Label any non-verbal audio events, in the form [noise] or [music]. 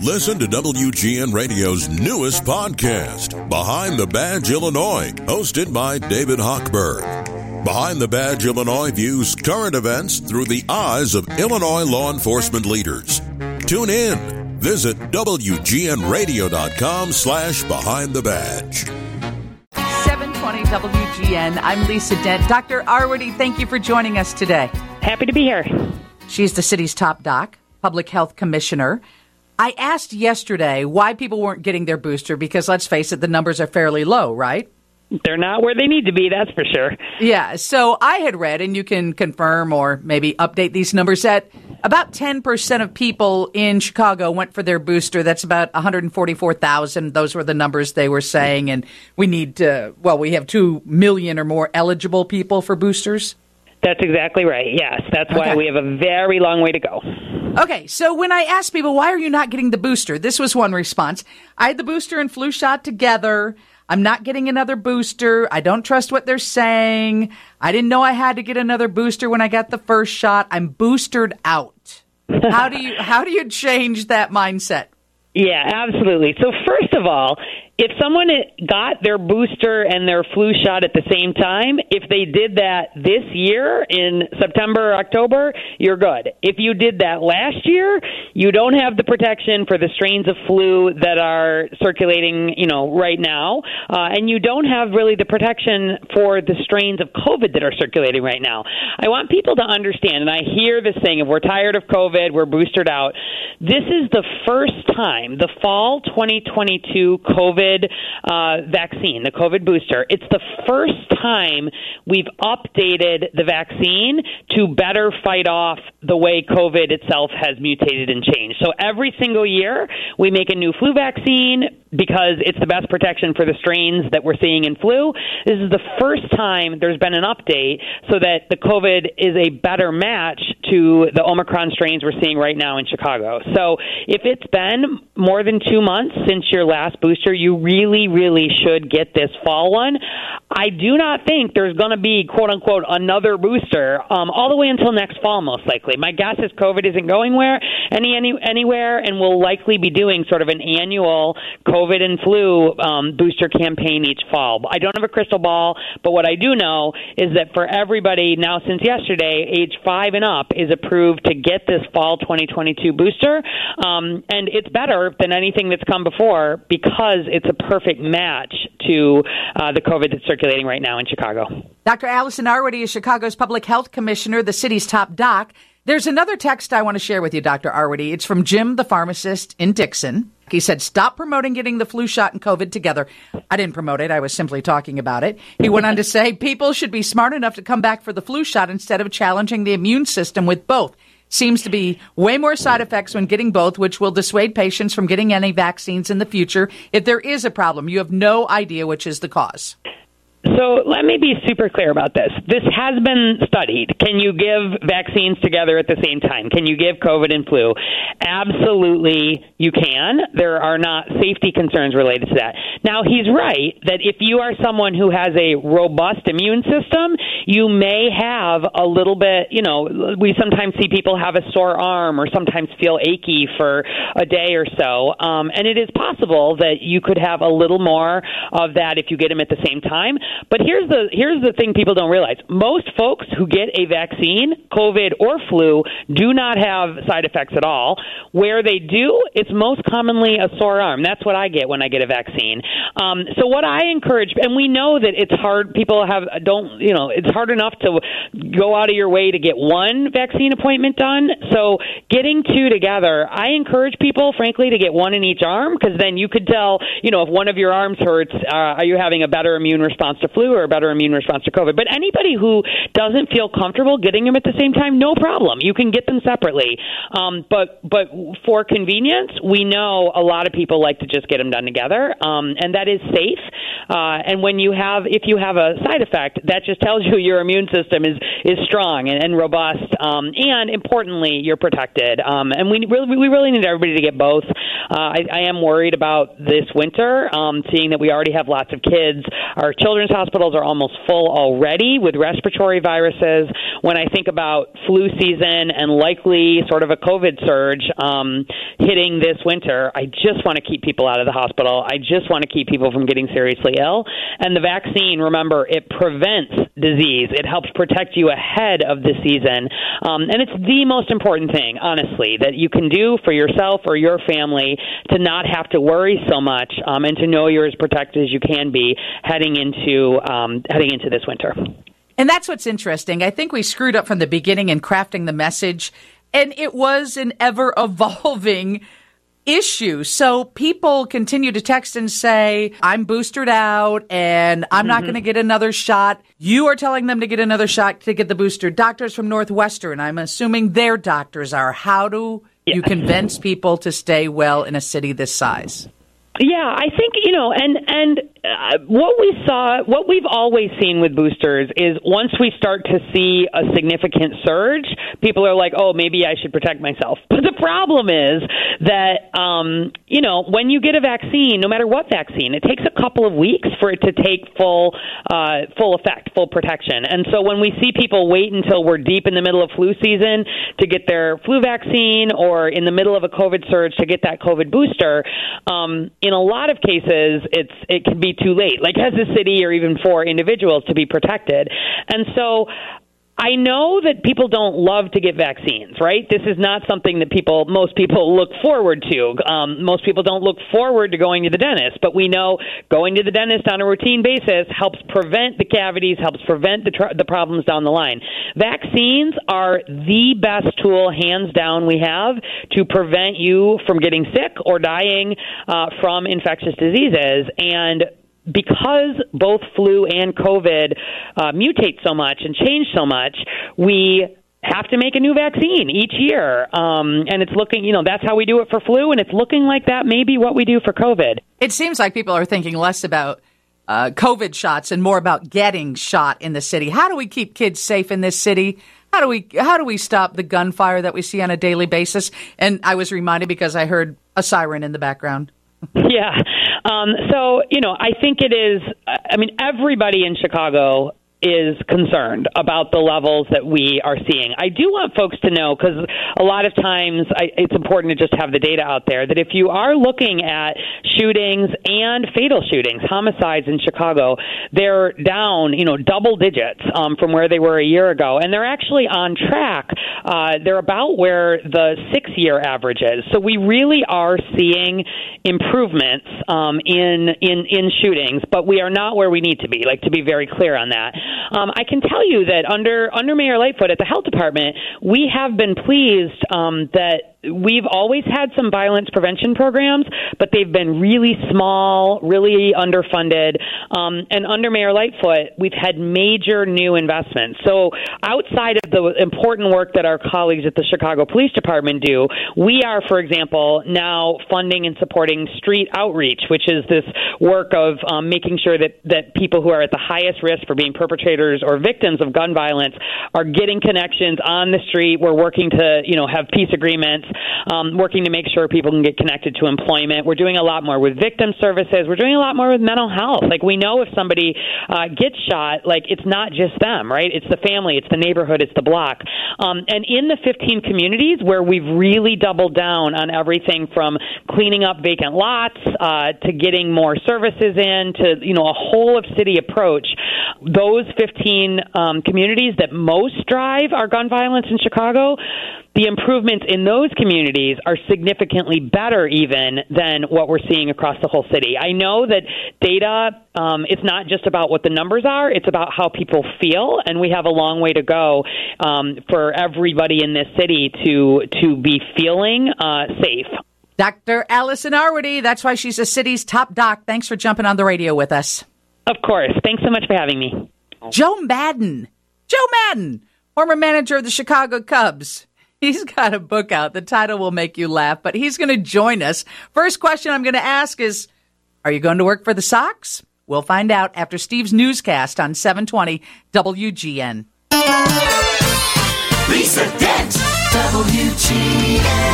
Listen to WGN Radio's newest podcast, Behind the Badge Illinois, hosted by David Hochberg. Behind the Badge Illinois views current events through the eyes of Illinois law enforcement leaders. Tune in. Visit WGNRadio.com slash Behind the Badge. 720 WGN. I'm Lisa Dent. Dr. Arwady, thank you for joining us today. Happy to be here. She's the city's top doc, public health commissioner. I asked yesterday why people weren't getting their booster because let's face it, the numbers are fairly low, right? They're not where they need to be, that's for sure. Yeah. So I had read, and you can confirm or maybe update these numbers, that about 10% of people in Chicago went for their booster. That's about 144,000. Those were the numbers they were saying. And we need to, well, we have 2 million or more eligible people for boosters. That's exactly right. Yes. That's why Okay. we have a very long way to go. Okay, so when I asked people, why are you not getting the booster? This was one response. I had the booster and flu shot together. I'm not getting another booster. I don't trust what they're saying. I didn't know I had to get another booster when I got the first shot. I'm boostered out. [laughs] How do you how do you change that mindset? Yeah, absolutely. So, first of all, if someone got their booster and their flu shot at the same time, if they did that this year in September or October, you're good. If you did that last year, you don't have the protection for the strains of flu that are circulating, you know, right now, uh, and you don't have really the protection for the strains of COVID that are circulating right now. I want people to understand, and I hear this thing: if we're tired of COVID, we're boosted out. This is the first time the fall 2022 COVID uh, vaccine, the COVID booster. It's the first time we've updated the vaccine to better fight off the way COVID itself has mutated and changed. So every single year we make a new flu vaccine because it's the best protection for the strains that we're seeing in flu. This is the first time there's been an update so that the COVID is a better match to the Omicron strains we're seeing right now in Chicago. So if it's been more than two months since your last booster, you really, really should get this fall one. I do not think there's going to be quote unquote another booster um, all the way until next fall, most likely. My guess is COVID isn't going where any, any anywhere, and we'll likely be doing sort of an annual COVID and flu um, booster campaign each fall. I don't have a crystal ball, but what I do know is that for everybody now since yesterday, age five and up is approved to get this fall 2022 booster, um, and it's better than anything that's come before because it's a perfect match to uh, the COVID that's circulating right now in Chicago. Dr. Allison Arwady is Chicago's public health commissioner, the city's top doc. There's another text I want to share with you, Dr. Arwady. It's from Jim, the pharmacist in Dixon. He said, Stop promoting getting the flu shot and COVID together. I didn't promote it. I was simply talking about it. He went on to say, People should be smart enough to come back for the flu shot instead of challenging the immune system with both. Seems to be way more side effects when getting both, which will dissuade patients from getting any vaccines in the future. If there is a problem, you have no idea which is the cause. So let me be super clear about this. This has been studied. Can you give vaccines together at the same time? Can you give COVID and flu? Absolutely, you can. There are not safety concerns related to that. Now, he's right that if you are someone who has a robust immune system, you may have a little bit, you know, we sometimes see people have a sore arm or sometimes feel achy for a day or so. Um, and it is possible that you could have a little more of that if you get them at the same time. But here's the here's the thing people don't realize. Most folks who get a vaccine, COVID or flu, do not have side effects at all. Where they do, it's most commonly a sore arm. That's what I get when I get a vaccine. Um, so what I encourage, and we know that it's hard. People have don't you know it's hard enough to go out of your way to get one vaccine appointment done. So getting two together, I encourage people, frankly, to get one in each arm because then you could tell, you know, if one of your arms hurts, uh, are you having a better immune response to flu or a better immune response to COVID? But anybody who doesn't feel comfortable getting them at the same time, no problem. You can get them separately. Um, but but for convenience, we know a lot of people like to just get them done together, um, and that is safe. Uh, and when you have, if you have a side effect, that just tells you [laughs] your immune system is is strong and, and robust, um, and importantly, you're protected. Um, and we really we really need everybody to get both. Uh, I, I am worried about this winter, um, seeing that we already have lots of kids. Our children's hospitals are almost full already with respiratory viruses. When I think about flu season and likely sort of a COVID surge um, hitting this winter, I just want to keep people out of the hospital. I just want to keep people from getting seriously ill. And the vaccine, remember, it prevents disease. It helps protect you ahead of the season. Um, and it's the most important thing, honestly, that you can do for yourself or your family to not have to worry so much um, and to know you're as protected as you can be heading into um, heading into this winter. And that's what's interesting. I think we screwed up from the beginning in crafting the message, and it was an ever evolving [laughs] issue. So people continue to text and say, I'm boosted out and I'm mm-hmm. not going to get another shot. You are telling them to get another shot to get the booster. Doctors from Northwestern, I'm assuming their doctors are. How do you convince people to stay well in a city this size? Yeah, I think you know, and and uh, what we saw, what we've always seen with boosters is once we start to see a significant surge, people are like, "Oh, maybe I should protect myself." [laughs] But the problem is that um, you know, when you get a vaccine, no matter what vaccine, it takes a couple of weeks for it to take full uh, full effect, full protection. And so when we see people wait until we're deep in the middle of flu season to get their flu vaccine, or in the middle of a COVID surge to get that COVID booster, um, in a lot of cases, it's it can be too late, like as a city or even for individuals to be protected. And so I know that people don't love to get vaccines, right? This is not something that people, most people look forward to. Um, most people don't look forward to going to the dentist, but we know going to the dentist on a routine basis helps prevent the cavities, helps prevent the, tr- the problems down the line. Vaccines are the best tool, hands down, we have to prevent you from getting sick or dying uh, from infectious diseases. And because both flu and COVID uh, mutate so much and change so much, we have to make a new vaccine each year. Um, and it's looking, you know, that's how we do it for flu, and it's looking like that may be what we do for COVID. It seems like people are thinking less about uh, COVID shots and more about getting shot in the city. How do we keep kids safe in this city? How do we how do we stop the gunfire that we see on a daily basis? And I was reminded because I heard a siren in the background. Yeah. Um, so, you know, I think it is, I mean, everybody in Chicago is concerned about the levels that we are seeing. I do want folks to know because a lot of times I, it's important to just have the data out there that if you are looking at shootings and fatal shootings, homicides in Chicago, they're down, you know, double digits um, from where they were a year ago, and they're actually on track. Uh, they're about where the six-year average is. So we really are seeing improvements um, in in in shootings, but we are not where we need to be. Like to be very clear on that. Um, I can tell you that under under Mayor Lightfoot at the health department, we have been pleased um, that we've always had some violence prevention programs, but they've been really small, really underfunded. Um, and under Mayor Lightfoot, we've had major new investments. So outside of the important work that our colleagues at the Chicago Police Department do, we are, for example, now funding and supporting street outreach, which is this work of um, making sure that, that people who are at the highest risk for being perpetrators or victims of gun violence are getting connections on the street. We're working to, you know, have peace agreements um, working to make sure people can get connected to employment. We're doing a lot more with victim services. We're doing a lot more with mental health. Like we know if somebody uh, gets shot, like it's not just them, right? It's the family, it's the neighborhood, it's the block. Um, and in the 15 communities where we've really doubled down on everything from cleaning up vacant lots uh, to getting more services in to you know a whole of city approach, those 15 um, communities that most drive our gun violence in Chicago the improvements in those communities are significantly better even than what we're seeing across the whole city. I know that data, um, it's not just about what the numbers are, it's about how people feel, and we have a long way to go um, for everybody in this city to, to be feeling uh, safe. Dr. Allison Arwady, that's why she's the city's top doc. Thanks for jumping on the radio with us. Of course. Thanks so much for having me. Joe Maddon. Joe Maddon, former manager of the Chicago Cubs. He's got a book out. The title will make you laugh, but he's going to join us. First question I'm going to ask is Are you going to work for the Sox? We'll find out after Steve's newscast on 720 WGN. Lisa Dent, WGN.